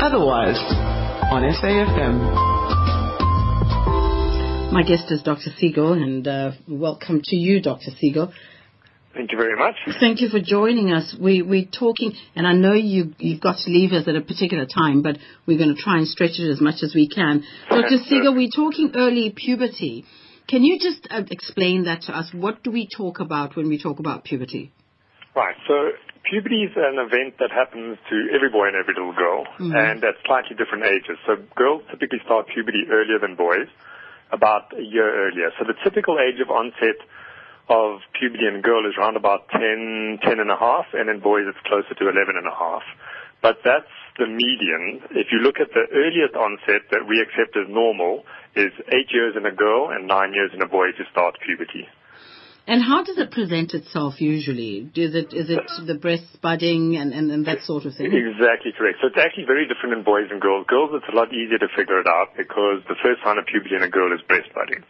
Otherwise, on SAFM. My guest is Dr. Siegel, and uh, welcome to you, Dr. Siegel. Thank you very much. Thank you for joining us. We, we're talking, and I know you, you've got to leave us at a particular time, but we're going to try and stretch it as much as we can. Dr. Siegel, we're talking early puberty. Can you just uh, explain that to us? What do we talk about when we talk about puberty? Right. So puberty is an event that happens to every boy and every little girl, mm-hmm. and at slightly different ages. So girls typically start puberty earlier than boys about a year earlier. So the typical age of onset of puberty in a girl is around about 10, 10 and a half, and in boys it's closer to 11 and a half. But that's the median. If you look at the earliest onset that we accept as normal is eight years in a girl and nine years in a boy to start puberty. And how does it present itself usually? Is it is it the breast budding and, and, and that sort of thing? Exactly correct. So it's actually very different in boys and girls. Girls, it's a lot easier to figure it out because the first sign of puberty in a girl is breast budding.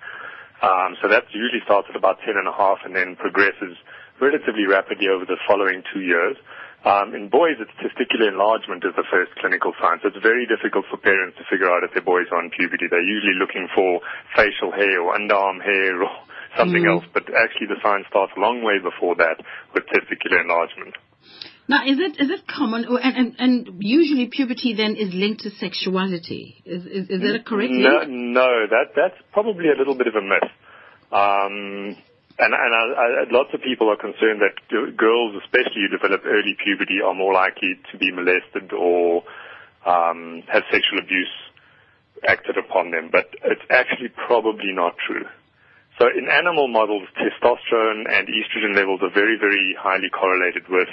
Um, so that usually starts at about 10 and a half and then progresses relatively rapidly over the following two years. Um, in boys, it's testicular enlargement is the first clinical sign. So it's very difficult for parents to figure out if their boys are on puberty. They're usually looking for facial hair or underarm hair or something mm. else, but actually the sign starts a long way before that with testicular enlargement. Now, is it is it common, and, and, and usually puberty then is linked to sexuality? Is is, is that a correct no, link? No, that that's probably a little bit of a myth. Um, and and I, I, lots of people are concerned that girls, especially who develop early puberty, are more likely to be molested or um, have sexual abuse acted upon them. But it's actually probably not true. So in animal models, testosterone and estrogen levels are very, very highly correlated with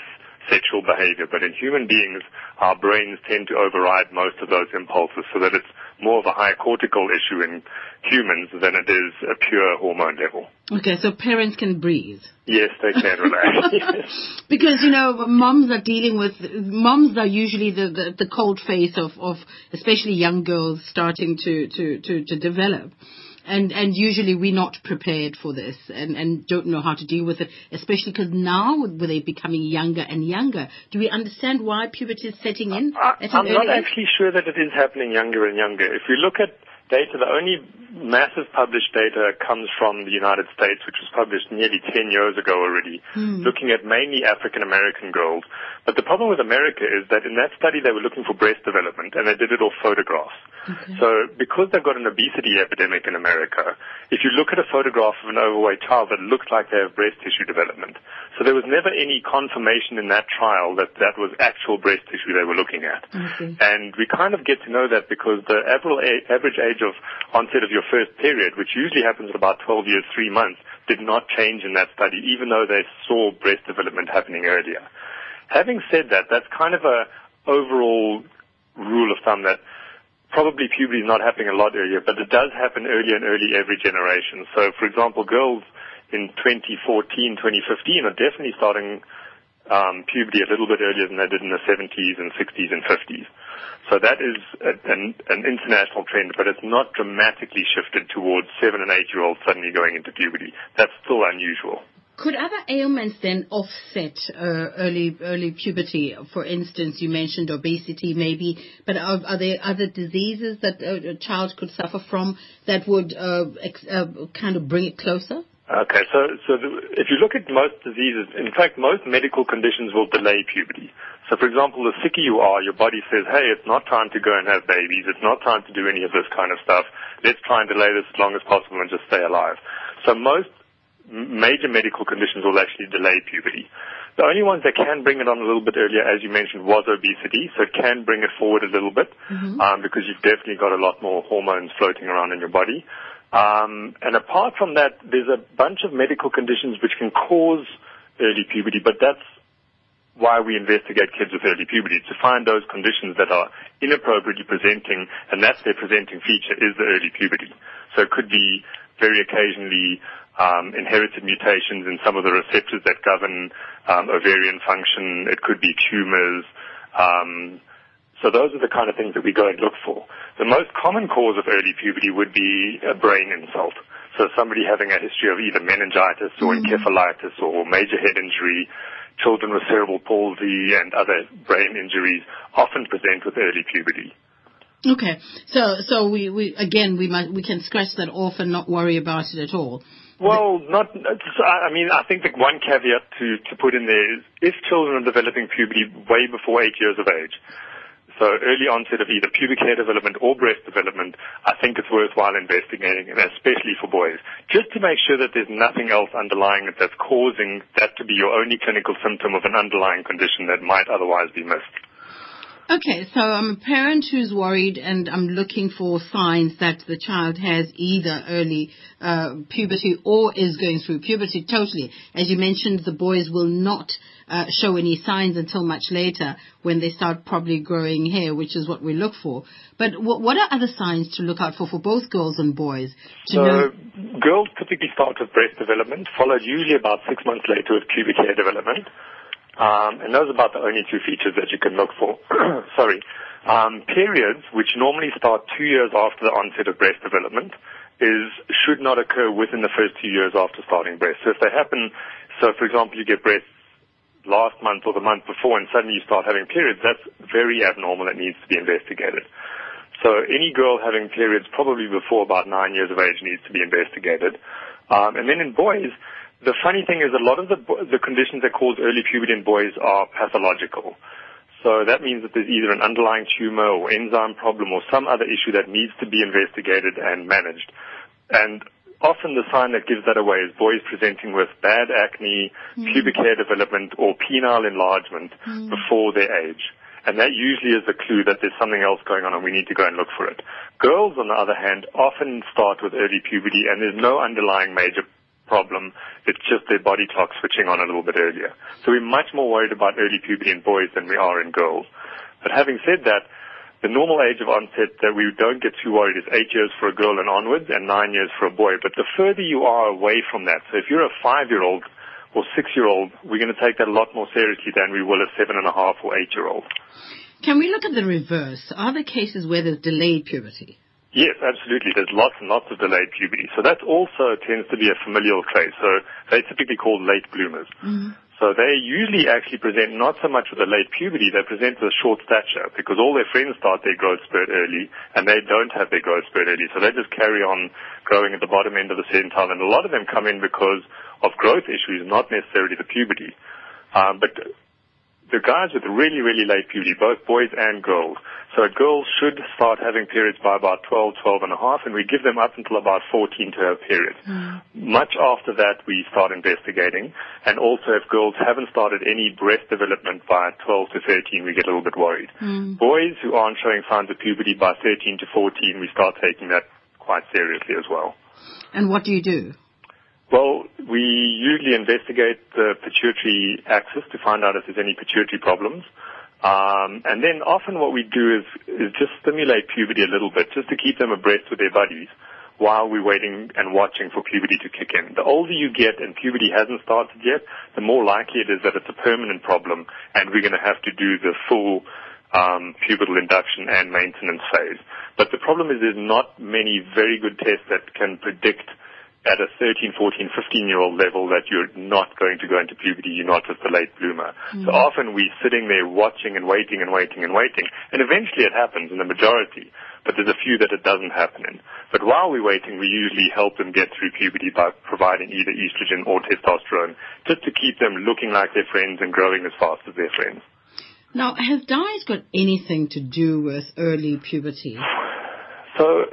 sexual behavior. But in human beings, our brains tend to override most of those impulses so that it's more of a high cortical issue in humans than it is a pure hormone level. Okay, so parents can breathe. Yes, they can relax. because, you know, moms are dealing with, moms are usually the, the, the cold face of, of especially young girls starting to, to, to, to develop and and usually we're not prepared for this and and don't know how to deal with it, especially because now with they becoming younger and younger. Do we understand why puberty is setting in? I, I'm not age? actually sure that it is happening younger and younger. If we look at data, the only massive published data comes from the United States, which was published nearly 10 years ago already, mm. looking at mainly African American girls. But the problem with America is that in that study they were looking for breast development and they did it off photographs. Okay. So because they've got an obesity epidemic in America, if you look at a photograph of an overweight child, it looks like they have breast tissue development. So there was never any confirmation in that trial that that was actual breast tissue they were looking at. Okay. And we kind of get to know that because the average age of onset of your first period, which usually happens at about 12 years, 3 months, did not change in that study, even though they saw breast development happening earlier. Having said that, that's kind of a overall rule of thumb that probably puberty is not happening a lot earlier, but it does happen earlier and early every generation. So, for example, girls in 2014, 2015 are definitely starting um, puberty a little bit earlier than they did in the 70s and 60s and 50s. So that is a, an, an, international trend, but it's not dramatically shifted towards seven and eight year olds suddenly going into puberty. That's still unusual. Could other ailments then offset uh, early early puberty? For instance, you mentioned obesity, maybe, but are, are there other diseases that a child could suffer from that would uh, ex- uh, kind of bring it closer? Okay, so so the, if you look at most diseases, in fact, most medical conditions will delay puberty. So, for example, the sicker you are, your body says, "Hey, it's not time to go and have babies. It's not time to do any of this kind of stuff. Let's try and delay this as long as possible and just stay alive." So, most major medical conditions will actually delay puberty. The only ones that can bring it on a little bit earlier, as you mentioned, was obesity. So it can bring it forward a little bit mm-hmm. um, because you've definitely got a lot more hormones floating around in your body. Um, and apart from that, there's a bunch of medical conditions which can cause early puberty, but that's why we investigate kids with early puberty, to find those conditions that are inappropriately presenting, and that's their presenting feature, is the early puberty. So it could be very occasionally um, inherited mutations in some of the receptors that govern um, ovarian function. It could be tumors. Um, so those are the kind of things that we go and look for. The most common cause of early puberty would be a brain insult. So somebody having a history of either meningitis or mm-hmm. encephalitis or major head injury children with cerebral palsy and other brain injuries often present with early puberty. Okay, so so we, we again we we can scratch that off and not worry about it at all. Well, not. I mean, I think the one caveat to to put in there is if children are developing puberty way before eight years of age, so early onset of either pubic hair development or breast development, I think it's worthwhile investigating, and especially for boys, just to make sure that there's nothing else underlying it that's causing that to be your only clinical symptom of an underlying condition that might otherwise be missed. Okay, so I'm a parent who's worried and I'm looking for signs that the child has either early uh, puberty or is going through puberty totally. As you mentioned, the boys will not uh, show any signs until much later when they start probably growing hair, which is what we look for. But w- what are other signs to look out for for both girls and boys? so know- girls typically start with breast development, followed usually about six months later with pubic hair development. Um, and those are about the only two features that you can look for. Sorry. Um, periods, which normally start two years after the onset of breast development, is should not occur within the first two years after starting breast. So if they happen, so for example, you get breast last month or the month before and suddenly you start having periods, that's very abnormal. It needs to be investigated. So any girl having periods probably before about nine years of age needs to be investigated. Um, and then in boys, the funny thing is a lot of the, the conditions that cause early puberty in boys are pathological. So that means that there's either an underlying tumor or enzyme problem or some other issue that needs to be investigated and managed. And often the sign that gives that away is boys presenting with bad acne, mm. pubic hair development, or penile enlargement mm. before their age. And that usually is a clue that there's something else going on and we need to go and look for it. Girls, on the other hand, often start with early puberty and there's no underlying major problem. It's just their body clock switching on a little bit earlier. So we're much more worried about early puberty in boys than we are in girls. But having said that, the normal age of onset that we don't get too worried is eight years for a girl and onwards and nine years for a boy. But the further you are away from that, so if you're a five-year-old or six-year-old, we're going to take that a lot more seriously than we will a seven and a half or eight-year-old. Can we look at the reverse? Are there cases where there's delayed puberty? Yes, absolutely. There's lots and lots of delayed puberty. So that also tends to be a familial trait. So they're typically called late bloomers. Mm-hmm. So they usually actually present not so much with a late puberty, they present with a short stature because all their friends start their growth spurt early and they don't have their growth spurt early. So they just carry on growing at the bottom end of the centile and a lot of them come in because of growth issues, not necessarily the puberty. Um, but the guys with really, really late puberty, both boys and girls. So girls should start having periods by about 12, 12 and a half, and we give them up until about 14 to have periods. Mm. Much after that, we start investigating. And also, if girls haven't started any breast development by 12 to 13, we get a little bit worried. Mm. Boys who aren't showing signs of puberty by 13 to 14, we start taking that quite seriously as well. And what do you do? Well, we usually investigate the pituitary axis to find out if there's any pituitary problems. Um, and then often what we do is, is just stimulate puberty a little bit, just to keep them abreast with their buddies while we're waiting and watching for puberty to kick in. The older you get and puberty hasn't started yet, the more likely it is that it's a permanent problem and we're going to have to do the full um, pubertal induction and maintenance phase. But the problem is there's not many very good tests that can predict at a 13, 14, 15 year old level that you're not going to go into puberty, you're not just a late bloomer. Mm-hmm. So often we're sitting there watching and waiting and waiting and waiting, and eventually it happens in the majority, but there's a few that it doesn't happen in. But while we're waiting, we usually help them get through puberty by providing either estrogen or testosterone, just to keep them looking like their friends and growing as fast as their friends. Now, has diet got anything to do with early puberty? So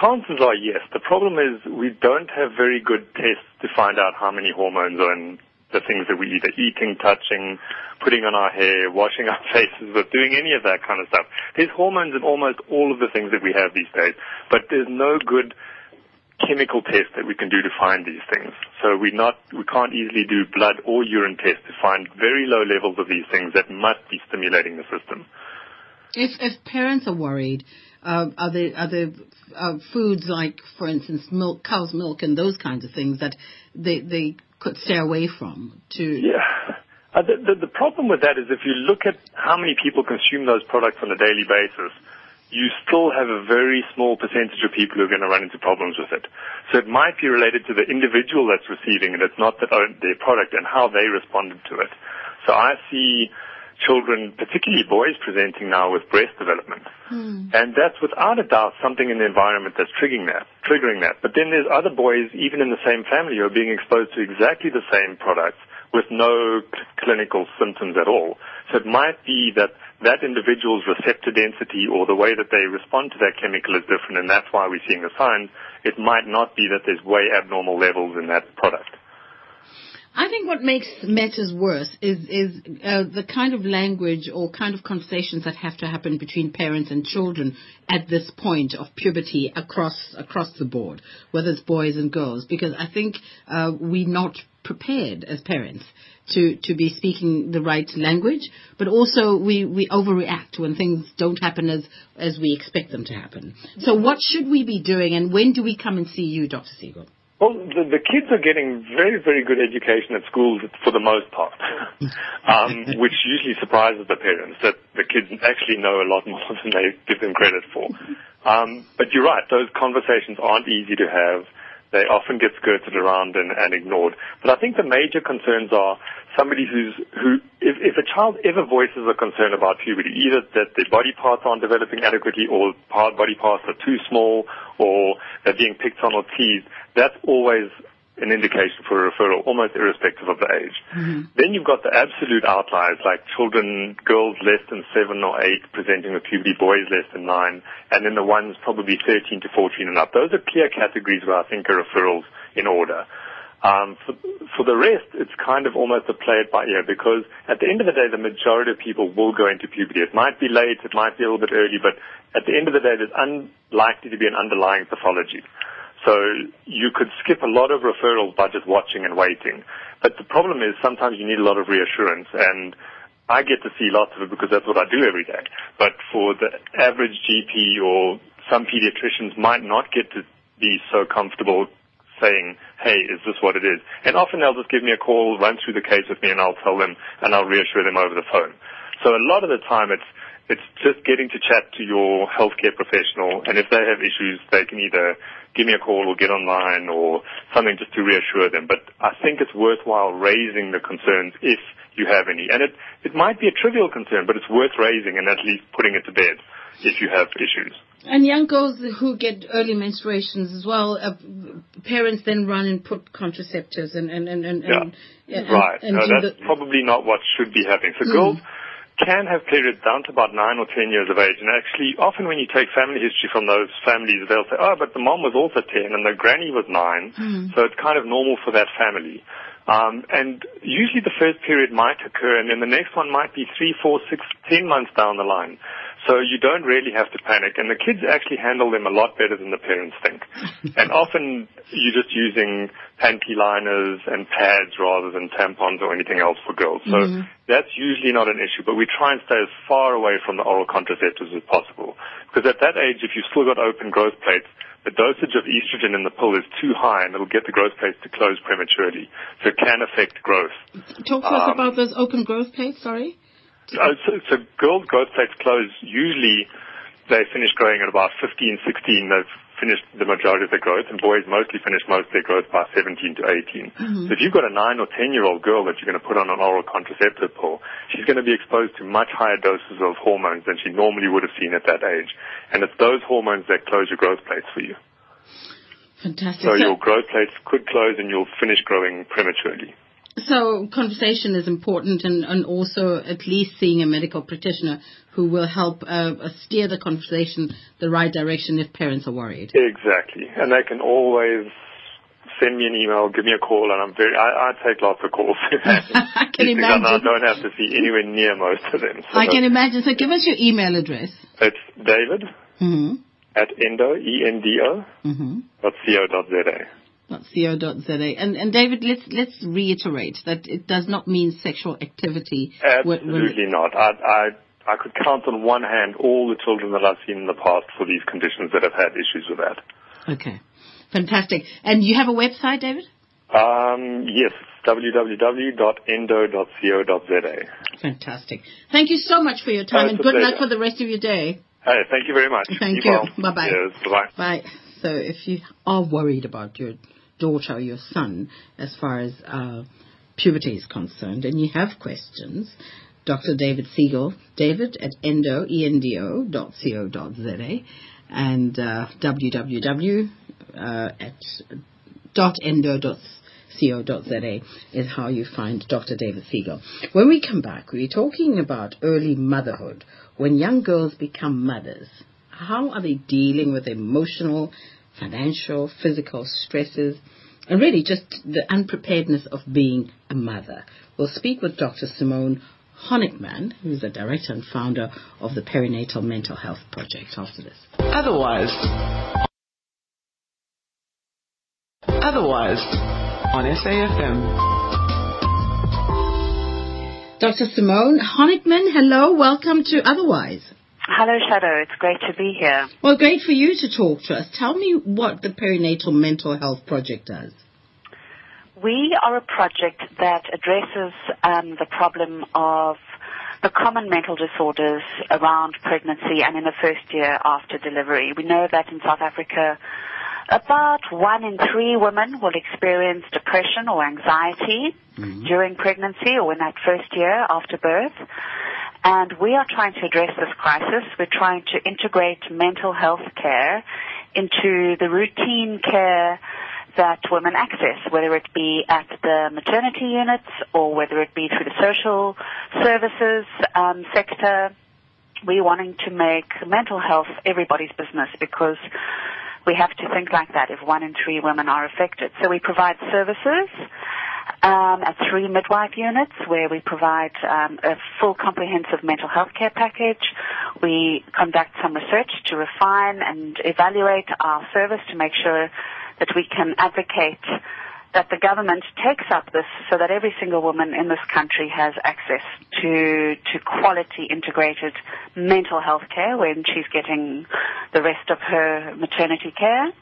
Chances are yes. The problem is we don't have very good tests to find out how many hormones are in the things that we either eating, touching, putting on our hair, washing our faces with, doing any of that kind of stuff. There's hormones in almost all of the things that we have these days, but there's no good chemical test that we can do to find these things. So we not we can't easily do blood or urine tests to find very low levels of these things that must be stimulating the system. If if parents are worried, are there are there uh, foods like, for instance, milk, cow's milk, and those kinds of things that they they could stay away from? To yeah. Uh, the, the, the problem with that is if you look at how many people consume those products on a daily basis, you still have a very small percentage of people who are going to run into problems with it. So it might be related to the individual that's receiving it. It's not that their product and how they responded to it. So I see children, particularly boys, presenting now with breast development. Hmm. And that's without a doubt something in the environment that's triggering that, triggering that. But then there's other boys, even in the same family, who are being exposed to exactly the same products with no cl- clinical symptoms at all. So it might be that that individual's receptor density or the way that they respond to that chemical is different, and that's why we're seeing the signs. It might not be that there's way abnormal levels in that product. I think what makes matters worse is is uh, the kind of language or kind of conversations that have to happen between parents and children at this point of puberty across across the board, whether it's boys and girls, because I think uh, we're not prepared as parents to to be speaking the right language, but also we we overreact when things don't happen as as we expect them to happen. So what should we be doing, and when do we come and see you, Dr. Siegel? Well, the, the kids are getting very, very good education at school for the most part, um, which usually surprises the parents that the kids actually know a lot more than they give them credit for. Um, but you're right; those conversations aren't easy to have. They often get skirted around and, and ignored. But I think the major concerns are somebody who's who. If, if a child ever voices a concern about puberty, either that their body parts aren't developing adequately, or part body parts are too small, or they're being picked on or teased, that's always an indication for a referral, almost irrespective of the age. Then you've got the absolute outliers, like children, girls less than seven or eight presenting with puberty, boys less than nine, and then the ones probably 13 to 14 and up. Those are clear categories where I think are referrals in order. Um, for, for the rest, it's kind of almost a play it by ear because at the end of the day, the majority of people will go into puberty. It might be late, it might be a little bit early, but at the end of the day, there's unlikely to be an underlying pathology. So you could skip a lot of referrals by just watching and waiting. But the problem is sometimes you need a lot of reassurance and I get to see lots of it because that's what I do every day. But for the average GP or some pediatricians might not get to be so comfortable saying, hey, is this what it is? And often they'll just give me a call, run through the case with me and I'll tell them and I'll reassure them over the phone. So a lot of the time it's it's just getting to chat to your healthcare professional, and if they have issues, they can either give me a call or get online or something just to reassure them. But I think it's worthwhile raising the concerns if you have any. And it, it might be a trivial concern, but it's worth raising and at least putting it to bed if you have issues. And young girls who get early menstruations as well, uh, parents then run and put contraceptives and and and, and, Yeah. and right. And, no, that's the- probably not what should be happening. So Mm. girls can have periods down to about nine or ten years of age. And actually, often when you take family history from those families, they'll say, oh, but the mom was also ten and the granny was nine. So it's kind of normal for that family. Um, and usually the first period might occur and then the next one might be three, four, six, ten months down the line. So you don't really have to panic and the kids actually handle them a lot better than the parents think. and often you're just using panty liners and pads rather than tampons or anything else for girls. So that's usually not an issue, but we try and stay as far away from the oral contraceptives as possible. Because at that age, if you've still got open growth plates, the dosage of estrogen in the pill is too high and it'll get the growth plates to close prematurely. So it can affect growth. Talk to us um, about those open growth plates. Sorry. Uh, so, so girls' growth plates close usually they finish growing at about 15, 16. They've finished the majority of their growth, and boys mostly finish most of their growth by 17 to 18. So if you've got a nine or 10 year old girl that you're going to put on an oral contraceptive pill, she's going to be exposed to much higher doses of hormones than she normally would have seen at that age. And it's those hormones that close your growth plates for you. Fantastic. So your growth plates could close and you'll finish growing prematurely. So conversation is important, and, and also at least seeing a medical practitioner who will help uh, steer the conversation the right direction if parents are worried. Exactly. And they can always send me an email, give me a call, and I'm very, I, I take lots of calls. I can imagine. I don't have to see anywhere near most of them. So I can imagine. So give us your email address. It's David Mm-hmm. at endo, E-N-D-O, Mm-hmm. dot co dot Z-A. .co.za. And, and David, let's let's reiterate that it does not mean sexual activity. Absolutely not. I, I, I could count on one hand all the children that I've seen in the past for these conditions that have had issues with that. okay, fantastic. And you have a website, David? Um, yes, www.endo.co.za. Fantastic. Thank you so much for your time, Oh, and good luck for the rest of your day. Hey, thank you very much. Thank Keep you. well. Bye-bye. Yes, bye-bye. Right. So if you are worried about your daughter or your son as far as uh, puberty is concerned and you have questions, Dr. David Siegel, David at endo, E-N-D-O, dot co dot za, and uh, www uh, at dot endo dot co.za is how you find Dr. David Siegel. When we come back, we're talking about early motherhood. When young girls become mothers, how are they dealing with emotional, financial, physical stresses, and really just the unpreparedness of being a mother? We'll speak with Dr. Simone Honikman, who's the director and founder of the Perinatal Mental Health Project after this. Otherwise, otherwise, on SAFM. Dr. Simone Honikman, hello, welcome to Otherwise. Hello, Shado. It's great to be here. Well, great for you to talk to us. Tell me what the Perinatal Mental Health Project does. We are a project that addresses um, the problem of the common mental disorders around pregnancy and in the first year after delivery. We know that in South Africa, about one in three women will experience depression or anxiety mm-hmm. during pregnancy or in that first year after birth. And we are trying to address this crisis. We're trying to integrate mental health care into the routine care that women access, whether it be at the maternity units or whether it be through the social services um, sector. We're wanting to make mental health everybody's business because we have to think like that if one in three women are affected. So we provide services um, at three midwife units where we provide um, a full comprehensive mental health care package. We conduct some research to refine and evaluate our service to make sure that we can advocate that the government takes up this so that every single woman in this country has access to to quality integrated mental health care when she's getting the rest of her maternity care.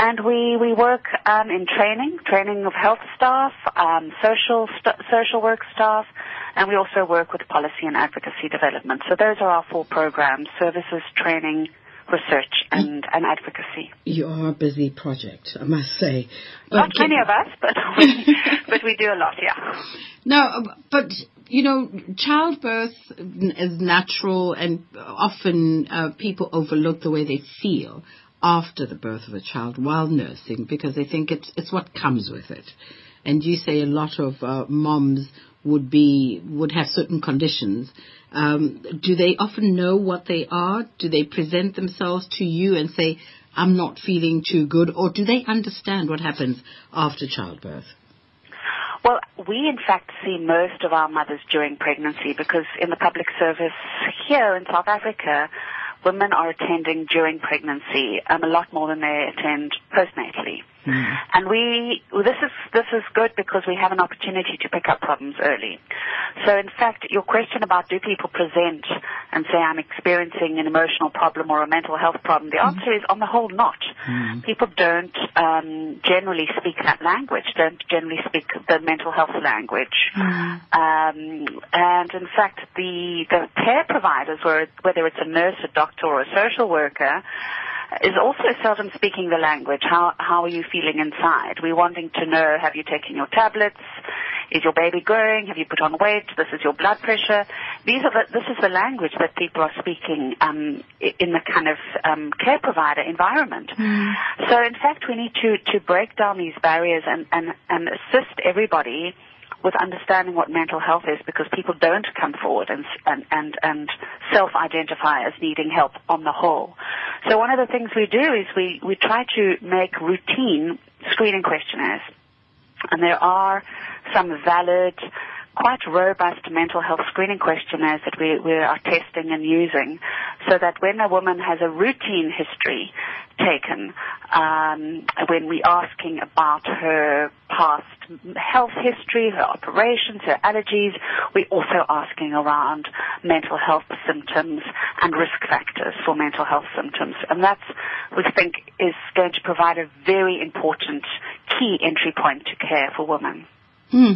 And we, we work um, in training, training of health staff, um, social st- social work staff, and we also work with policy and advocacy development. So those are our four programs: services, training, research and, and advocacy. You are a busy project, I must say. But Not many of us, but we, but we do a lot, yeah. No, but you know, childbirth is natural, and often uh, people overlook the way they feel after the birth of a child while nursing because they think it's it's what comes with it. And you say a lot of uh, moms would be would have certain conditions um, do they often know what they are? Do they present themselves to you and say, I'm not feeling too good? Or do they understand what happens after childbirth? Well, we in fact see most of our mothers during pregnancy because in the public service here in South Africa, women are attending during pregnancy um, a lot more than they attend postnatally. Mm. And we, this is, this is good because we have an opportunity to pick up problems early. So in fact, your question about do people present and say I'm experiencing an emotional problem or a mental health problem, the mm. answer is on the whole not. Mm. People don't um, generally speak that language, don't generally speak the mental health language. Mm. Um, and in fact, the, the care providers, whether it's a nurse, a doctor, or a social worker, is also seldom speaking the language. How how are you feeling inside? We're wanting to know: Have you taken your tablets? Is your baby growing? Have you put on weight? This is your blood pressure. These are the, this is the language that people are speaking um, in the kind of um, care provider environment. Mm. So in fact, we need to to break down these barriers and and, and assist everybody with understanding what mental health is because people don't come forward and, and, and, and self-identify as needing help on the whole. So one of the things we do is we, we try to make routine screening questionnaires. And there are some valid quite robust mental health screening questionnaires that we, we are testing and using so that when a woman has a routine history taken, um, when we're asking about her past health history, her operations, her allergies, we're also asking around mental health symptoms and risk factors for mental health symptoms. And that's, we think, is going to provide a very important key entry point to care for women. Hmm.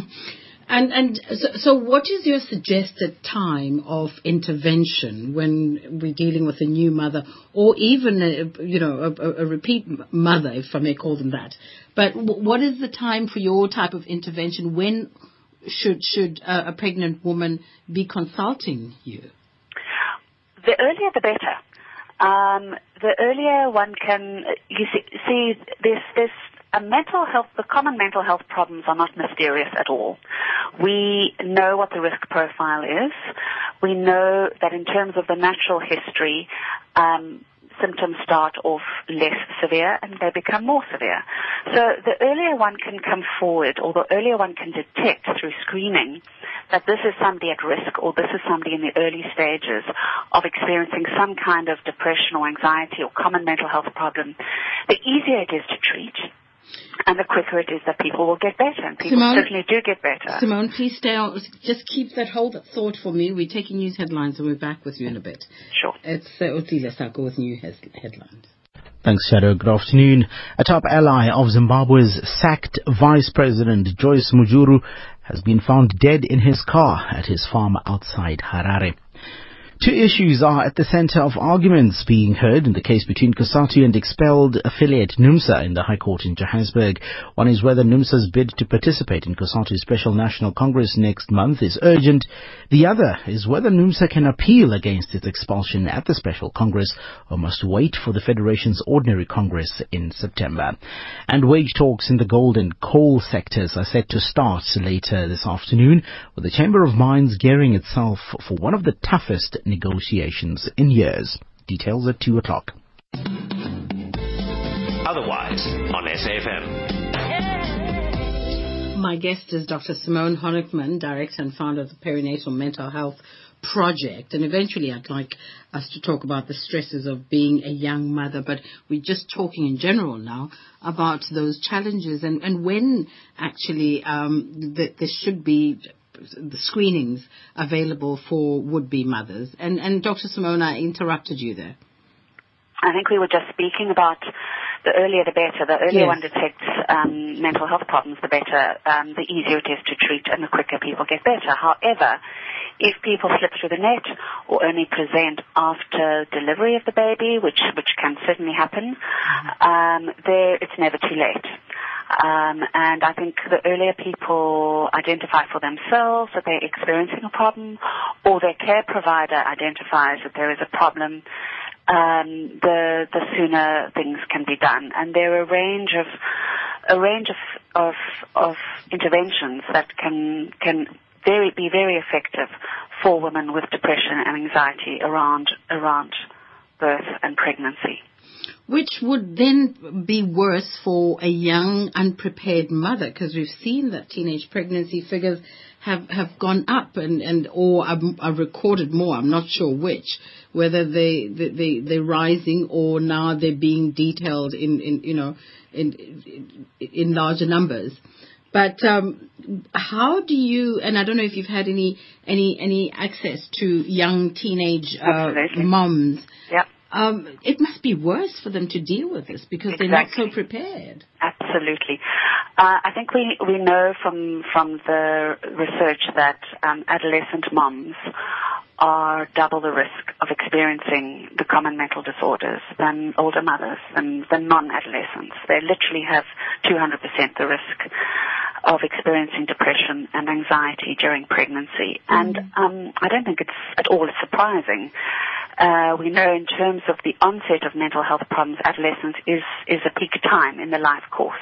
And and so, so, what is your suggested time of intervention when we're dealing with a new mother, or even a, you know a, a repeat mother, if I may call them that? But what is the time for your type of intervention? When should should a, a pregnant woman be consulting you? The earlier, the better. Um, the earlier one can, you see, see a mental health, the common mental health problems are not mysterious at all. We know what the risk profile is. We know that in terms of the natural history, um, symptoms start off less severe and they become more severe. So the earlier one can come forward or the earlier one can detect through screening that this is somebody at risk or this is somebody in the early stages of experiencing some kind of depression or anxiety or common mental health problem, the easier it is to treat and the quicker it is that people will get better, and people Simone, certainly do get better. Simone, please stay on. Just keep that hold that thought for me. We're taking news headlines, and we're back with you in a bit. Sure. It's uh, Otile Sako with new hes- headlines. Thanks, Shado. Good afternoon. A top ally of Zimbabwe's sacked Vice President Joyce Mujuru has been found dead in his car at his farm outside Harare. Two issues are at the center of arguments being heard in the case between COSATU and expelled affiliate NUMSA in the High Court in Johannesburg. One is whether NUMSA's bid to participate in COSATU's Special National Congress next month is urgent. The other is whether NUMSA can appeal against its expulsion at the Special Congress or must wait for the Federation's Ordinary Congress in September. And wage talks in the gold and coal sectors are set to start later this afternoon with the Chamber of Mines gearing itself for one of the toughest negotiations in years. Details at 2 o'clock. Otherwise on SAFM. My guest is Dr. Simone Honikman, Director and Founder of the Perinatal Mental Health Project. And eventually I'd like us to talk about the stresses of being a young mother, but we're just talking in general now about those challenges and, and when actually um, that there should be the screenings available for would-be mothers. And, and Dr. Simone, I interrupted you there. I think we were just speaking about the earlier the better. The earlier Yes. one detects um, mental health problems, the better, um, the easier it is to treat, and the quicker people get better. However, if people slip through the net or only present after delivery of the baby, which which can certainly happen, um, there it's never too late. Um, and I think the earlier people identify for themselves that they're experiencing a problem, or their care provider identifies that there is a problem, um, the the sooner things can be done. And there are a range of a range of of, of interventions that can can very be very effective for women with depression and anxiety around around birth and pregnancy. Which would then be worse for a young, unprepared mother, because we've seen that teenage pregnancy figures have, have gone up and, and or are, are recorded more. I'm not sure which, whether they, they, they, they're rising or now they're being detailed in, in you know, in, in, in larger numbers. But um, how do you? And I don't know if you've had any any any access to young teenage uh, moms. Yep. Um, it must be worse for them to deal with this because they're not so prepared. Absolutely. Uh, I think we we know from from the research that um, adolescent moms are double the risk of experiencing the common mental disorders than older mothers and than non-adolescents. They literally have 200% the risk of experiencing depression and anxiety during pregnancy. And um, I don't think it's at all surprising. Uh, we know in terms of the onset of mental health problems, adolescence is, is a peak time in the life course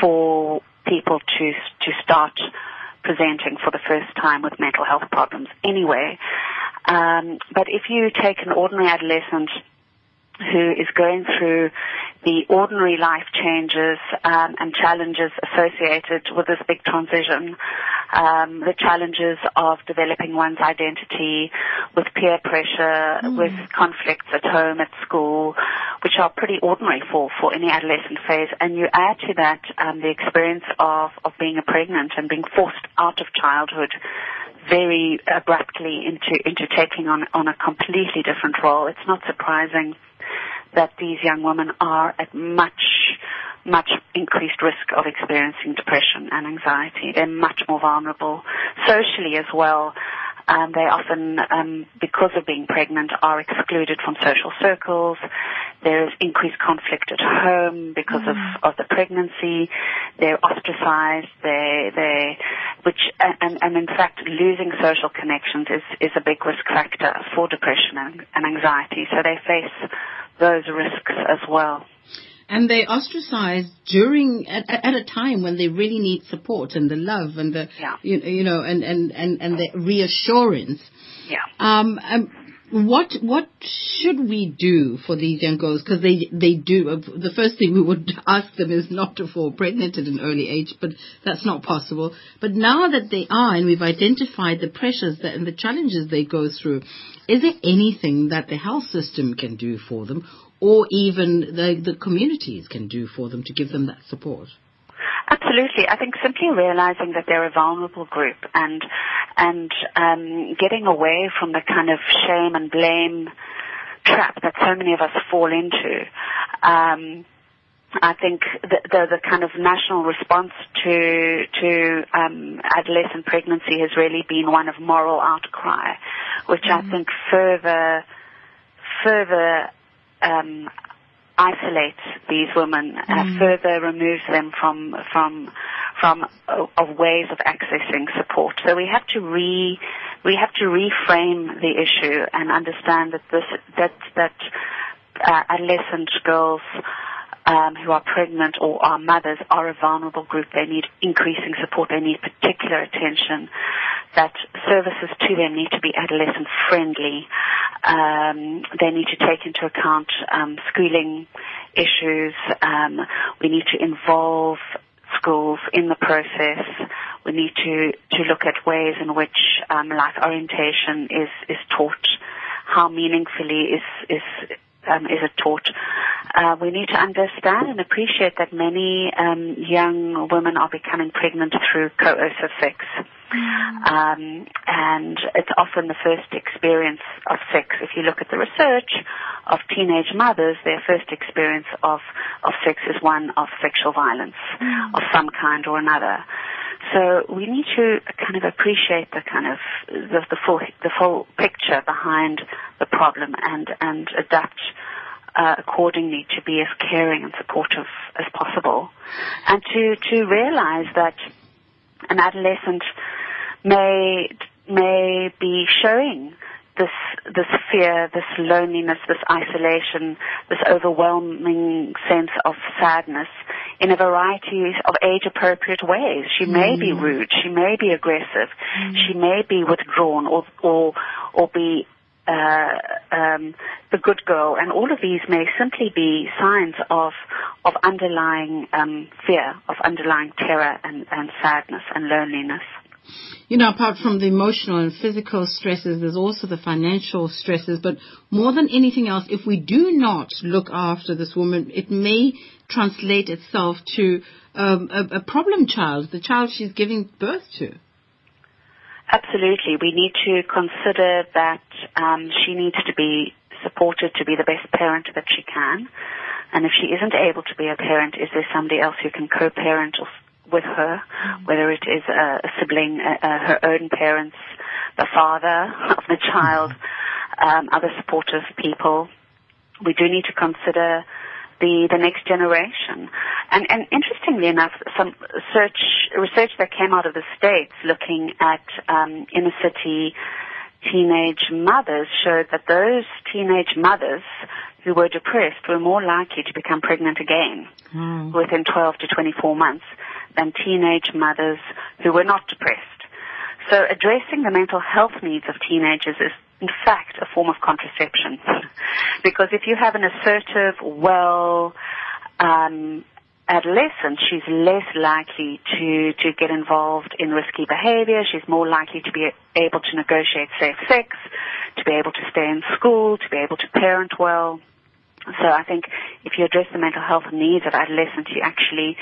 for people to, to start presenting for the first time with mental health problems anyway. Um, but if you take an ordinary adolescent who is going through the ordinary life changes um, and challenges associated with this big transition, um, the challenges of developing one's identity with peer pressure, with conflicts at home, at school, which are pretty ordinary for, for any adolescent phase. And you add to that um, the experience of, of being pregnant and being forced out of childhood very abruptly into, into taking on, on a completely different role. It's not surprising that these young women are at much, much increased risk of experiencing depression and anxiety. They're much more vulnerable socially as well. Um, they often, um, because of being pregnant, are excluded from social circles. There is increased conflict at home because of, of the pregnancy. They're ostracized. They, they, which, and, and in fact, losing social connections is, is a big risk factor for depression and, and anxiety. So they face those risks as well. And they ostracized during at, at at a time when they really need support and the love and the Yeah. you, you know and and and and the reassurance. Yeah. um, um what what should we do for these young girls? Because they they do. Uh, the first thing we would ask them is not to fall pregnant at an early age but that's not possible. But now that they are and we've identified the pressures that, and the challenges they go through is there anything that the health system can do for them or even the the communities can do for them to give them that support Absolutely. I think simply realizing that they're a vulnerable group and and um, getting away from the kind of shame and blame trap that so many of us fall into. Um, I think the, the, the kind of national response to to um, adolescent pregnancy has really been one of moral outcry, which I think further further um, isolates these women, uh, further removes them from from from uh, of ways of accessing support. So we have to re we have to reframe the issue and understand that this that that uh, adolescent girls um, who are pregnant or are mothers are a vulnerable group. They need increasing support. They need particular attention. That services to them need to be adolescent friendly. Um, they need to take into account um, schooling issues. Um, we need to involve schools in the process. We need to, to look at ways in which um, life orientation is, is taught. How meaningfully is, is um, is it taught? Uh, we need to understand and appreciate that many um, young women are becoming pregnant through coercive sex. Um, and it's often the first experience of sex. If you look at the research of teenage mothers, their first experience of, of sex is one of sexual violence of some kind or another. So we need to kind of appreciate the kind of the, the full the full picture behind the problem and and adapt uh, accordingly to be as caring and supportive as possible, and to to realize that an adolescent may may be showing this this fear, this loneliness, this isolation, this overwhelming sense of sadness in a variety of age appropriate ways. She may be rude, she may be aggressive, she may be withdrawn or or or be uh, um, the good girl, and all of these may simply be signs of of underlying um, fear, of underlying terror and, and sadness and loneliness. You know, apart from the emotional and physical stresses, there's also the financial stresses. But more than anything else, if we do not look after this woman, it may translate itself to um, a, a problem child, the child she's giving birth to. Absolutely. We need to consider that um, she needs to be supported to be the best parent that she can. And if she isn't able to be a parent, is there somebody else who can co-parent with her, whether it is a, a sibling, uh, uh, her own parents, the father of the child, um, other supportive people. We do need to consider the, the next generation. And, and interestingly enough, some search, research that came out of the States looking at um, inner city teenage mothers showed that those teenage mothers who were depressed were more likely to become pregnant again within 12 to 24 months than teenage mothers who were not depressed. So addressing the mental health needs of teenagers is in fact a form of contraception. because if you have an assertive, well, um, adolescent, she's less likely to, to get involved in risky behavior. She's more likely to be able to negotiate safe sex, to be able to stay in school, to be able to parent well. So I think if you address the mental health needs of adolescents, you're actually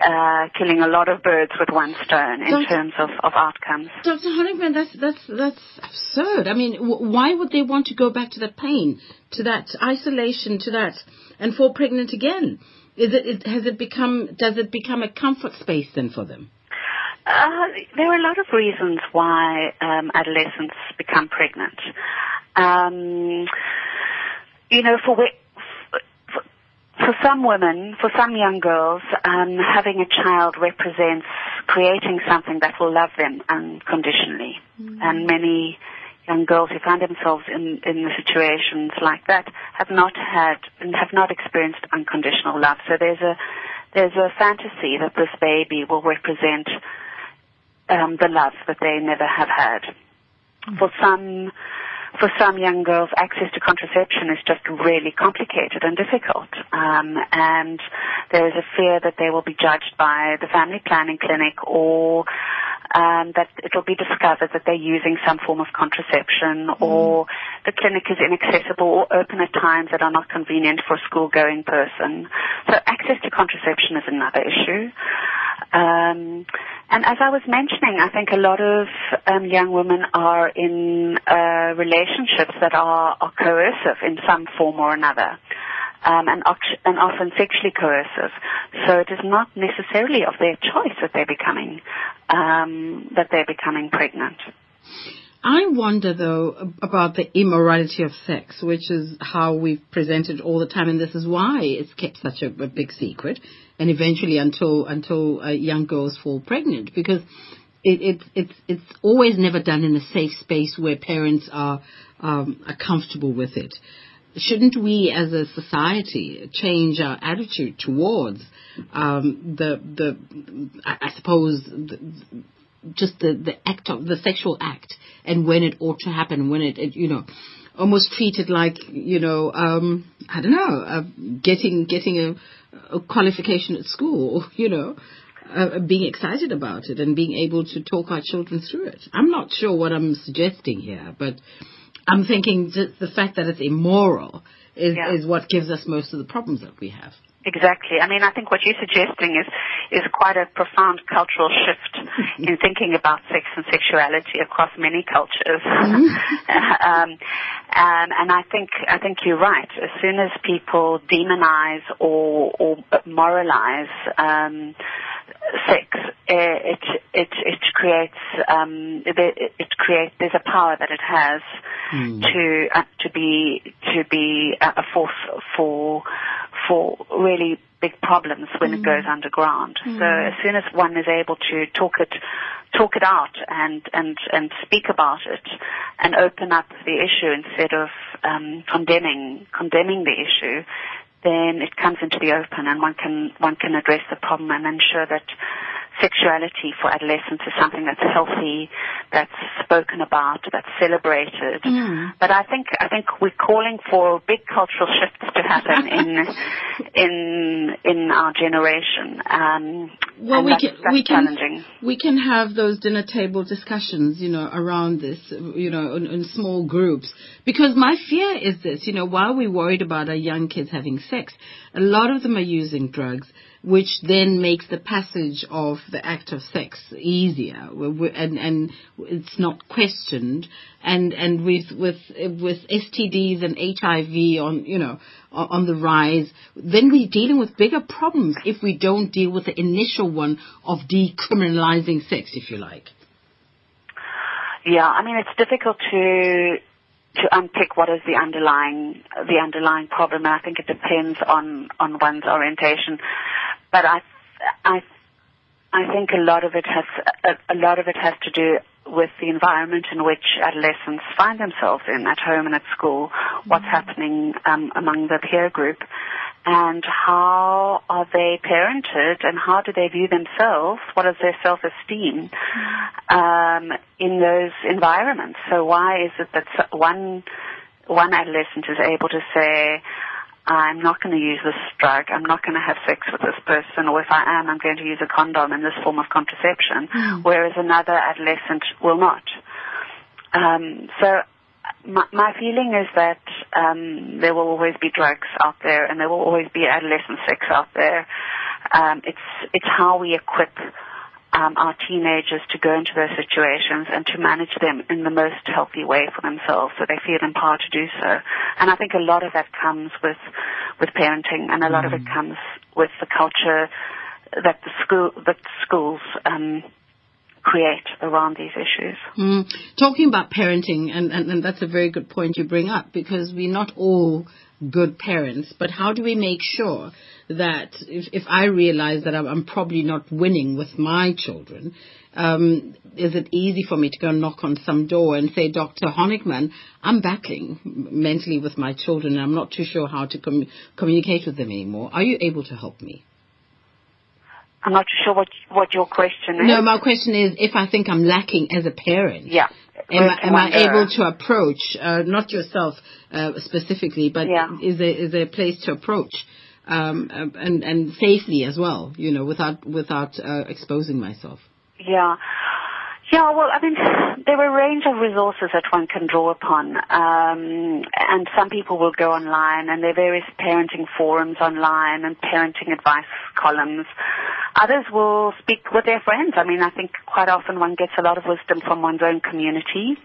uh, killing a lot of birds with one stone in Don't- terms of, of outcomes. Dr. Honikman, that's that's that's absurd. I mean, w- why would they want to go back to that pain, to that isolation, to that, and fall pregnant again? Is it, it has it become does it become a comfort space then for them? Uh, there are a lot of reasons why um, adolescents become pregnant. Um, you know, for whe- for some women, for some young girls, um, having a child represents creating something that will love them unconditionally. And many young girls who find themselves in, in situations like that have not had and have not experienced unconditional love. So there's a there's a fantasy that this baby will represent um, the love that they never have had. For some for some young girls, access to contraception is just really complicated and difficult. Um, and there is a fear that they will be judged by the family planning clinic or um, that it'll be discovered that they're using some form of contraception or the clinic is inaccessible or open at times that are not convenient for a school-going person. So access to contraception is another issue. Um, and as I was mentioning, I think a lot of um, young women are in uh, relationships that are, are coercive in some form or another. Um, and, and often sexually coercive. So it is not necessarily of their choice that they're becoming um, that they're becoming pregnant. I wonder though about the immorality of sex, which is how we've presented all the time, and this is why it's kept such a, a big secret, and eventually until until uh, young girls fall pregnant, because it, it, it's it's always never done in a safe space where parents are um, are comfortable with it. Shouldn't we, as a society, change our attitude towards um, the the I I suppose the, just the, the act of the sexual act and when it ought to happen, when it, it you know, almost treat it like you know, um, I don't know, uh, getting getting a, a qualification at school, you know. Uh, being excited about it and being able to talk our children through it. I'm not sure what I'm suggesting here, but I'm thinking just the fact that it's immoral is, Yeah. is what gives us most of the problems that we have. Exactly. I mean, I think what you're suggesting is is quite a profound cultural shift in thinking about sex and sexuality across many cultures. um, and, and I think I think you're right. As soon as people demonize or or moralize um, sex, it it it creates um, it, it creates there's a power that it has to uh, to be to be a, a force for for really big problems when it goes underground. So as soon as one is able to talk it talk it out and and and speak about it and open up the issue instead of um, condemning condemning the issue, then it comes into the open and one can one can address the problem and ensure that sexuality for adolescents is something that's healthy, that's spoken about, that's celebrated. But I think I think we're calling for big cultural shifts to happen in in in our generation. Um, Well, and we that's, can that's we can we can have those dinner table discussions, you know, around this, you know, in, in small groups. Because my fear is this, you know, while we're worried about our young kids having sex, a lot of them are using drugs, which then makes the passage of the act of sex easier, and and it's not questioned. And and with with with STDs and HIV on, you know, on the rise, then we're dealing with bigger problems if we don't deal with the initial one of decriminalizing sex, if you like. Yeah, I mean it's difficult to to unpick what is the underlying the underlying problem, and I think it depends on on one's orientation. But I I I think a lot of it has a, a lot of it has to do with the environment in which adolescents find themselves in, at home and at school, what's happening um, among the peer group, and how are they parented, and how do they view themselves? What is their self-esteem um, in those environments? So why is it that one one adolescent is able to say, I'm not going to use this drug. I'm not going to have sex with this person. Or if I am, I'm going to use a condom in this form of contraception. Whereas another adolescent will not. Um, so my, my feeling is that um, there will always be drugs out there, and there will always be adolescent sex out there. Um, it's it's how we equip um, our teenagers to go into those situations and to manage them in the most healthy way for themselves, so they feel empowered to do so. And I think a lot of that comes with with parenting, and a lot of it comes with the culture that the school that schools um, create around these issues. Mm. Talking about parenting, and, and, and that's a very good point you bring up because we're not all good parents, but how do we make sure that if, if I realize that I'm, I'm probably not winning with my children, um, is it easy for me to go knock on some door and say, Dr. Honikman, I'm battling mentally with my children and I'm not too sure how to com- communicate with them anymore. Are you able to help me? I'm not sure what what your question is. No, my question is if I think I'm lacking as a parent. Yeah. Am, I, am I able to approach, uh, not yourself uh, specifically, but Yeah. is there is there a place to approach, um, and and safely as well, you know, without without uh, exposing myself. Yeah. Yeah, well, I mean, there are a range of resources that one can draw upon. Um, and some people will go online and there are various parenting forums online and parenting advice columns. Others will speak with their friends. I mean, I think quite often one gets a lot of wisdom from one's own community.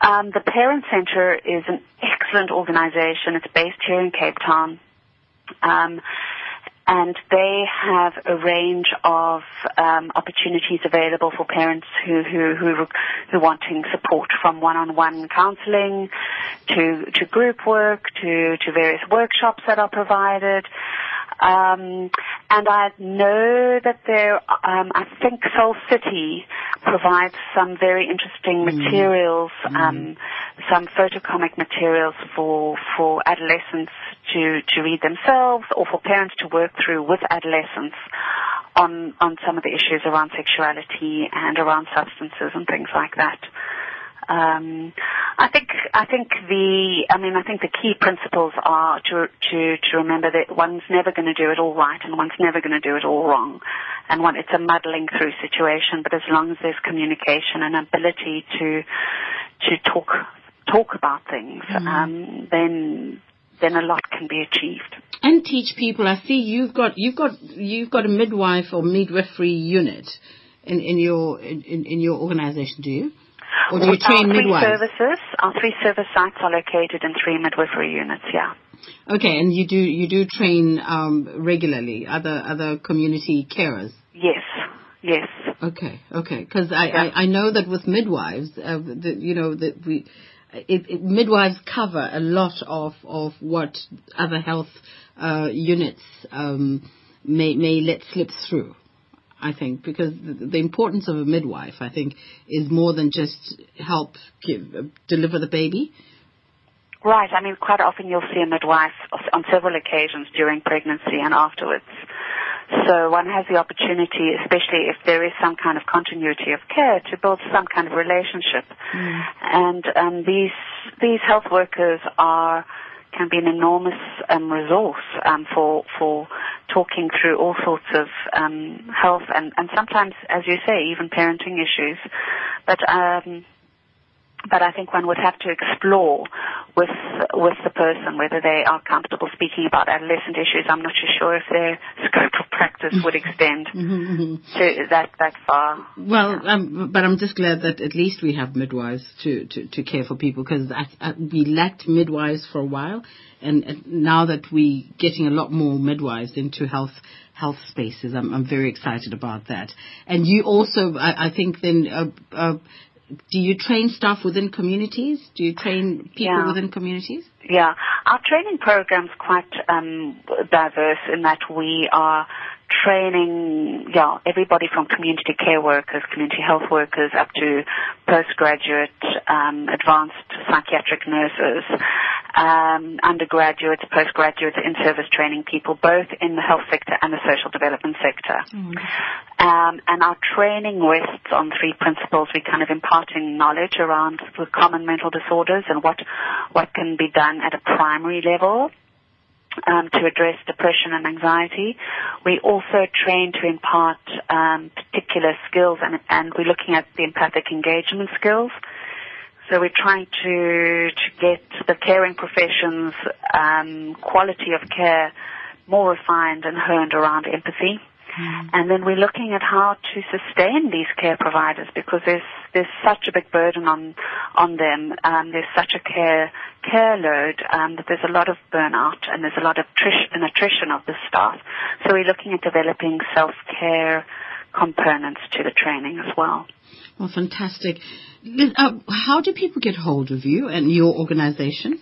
Um, the Parent Center is an excellent organization. It's based here in Cape Town. Um, and they have a range of um, opportunities available for parents who who who who are wanting support from one-on-one counselling to to group work to to various workshops that are provided. Um, and I know that there, um, I think Soul City provides some very interesting materials, um, some photocomic materials for for adolescents to to read themselves, or for parents to work through with adolescents on on some of the issues around sexuality and around substances and things like that. Um, I think I think the I mean I think the key principles are to to to remember that one's never going to do it all right and one's never going to do it all wrong, and one it's a muddling through situation. But as long as there's communication and ability to to talk talk about things, um, then then a lot can be achieved. And teach people. I see you've got you've got you've got a midwife or midwifery unit in in your in, in your organization. Do you? Or do you train our three midwives? services, our three service sites are located in three midwifery units. Yeah. Okay, and you do you do train um, regularly other other community carers. Yes. Yes. Okay, okay, because I, Yeah. I I know that with midwives, uh, that you know that we. It, it, midwives cover a lot of, of what other health uh, units um, may may let slip through. I think because the, importance of a midwife, I think, is more than just help give, deliver the baby. Right. I mean, quite often you'll see a midwife on several occasions during pregnancy and afterwards. So one has the opportunity, especially if there is some kind of continuity of care, to build some kind of relationship. And um, these these health workers are can be an enormous um, resource um, for for talking through all sorts of um, health and, and sometimes, as you say, even parenting issues. But um, but I think one would have to explore with with the person whether they are comfortable speaking about adolescent issues. I'm not too sure if their scope of practice would extend to that that far. Well, um, but I'm just glad that at least we have midwives to, to, to care for people because we lacked midwives for a while, and, and now that we're getting a lot more midwives into health health spaces, I'm, I'm very excited about that. And you also, I, I think, then. Uh, uh, do you train staff within communities? Do you train people Yeah. within communities? Yeah, our training program's quite um, diverse in that we are training, yeah, everybody from community care workers, community health workers, up to postgraduate, um, advanced psychiatric nurses, um, undergraduates, postgraduates, in-service training people, both in the health sector and the social development sector. Um, and our training rests on three principles. We kind of imparting knowledge around the common mental disorders and what what can be done at a primary level um, to address depression and anxiety. We also train to impart um, particular skills, and, and we're looking at the empathic engagement skills. So we're trying to to get the caring professions um, quality of care more refined and honed around empathy. And then we're looking at how to sustain these care providers because there's there's such a big burden on on them. Um, there's such a care care load um, that there's a lot of burnout and there's a lot of trish, an attrition of the staff. So we're looking at developing self care components to the training as well. Well, fantastic. Uh, how do people get hold of you and your organization?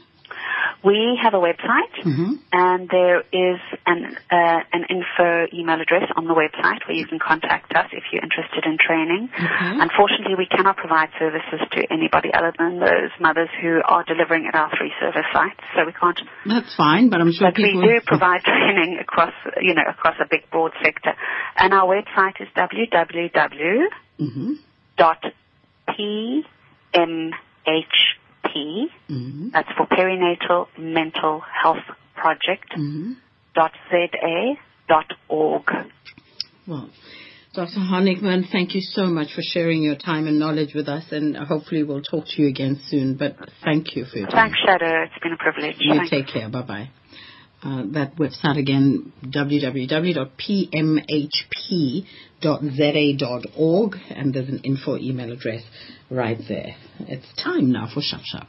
We have a website, Mhm. and there is an uh, an info email address on the website where you can contact us if you're interested in training. Okay. Unfortunately, we cannot provide services to anybody other than those mothers who are delivering at our three service sites, so we can't. That's fine, but I'm sure But we do provide training across, you know, across a big broad sector, and our website is www Mhm. dot PMHP. Mhm. That's for Perinatal Mental Health Project. Mhm. Dot ZA dot org. Well, Dr. Honikman, thank you so much for sharing your time and knowledge with us, and hopefully we'll talk to you again soon. But thank you for your time. Thanks, Shado. It's been a privilege. You Thanks. take care. Bye bye. Uh, that website again, www.pmhp.za.org, and there's an info email address right there. It's time now for Shop Shop.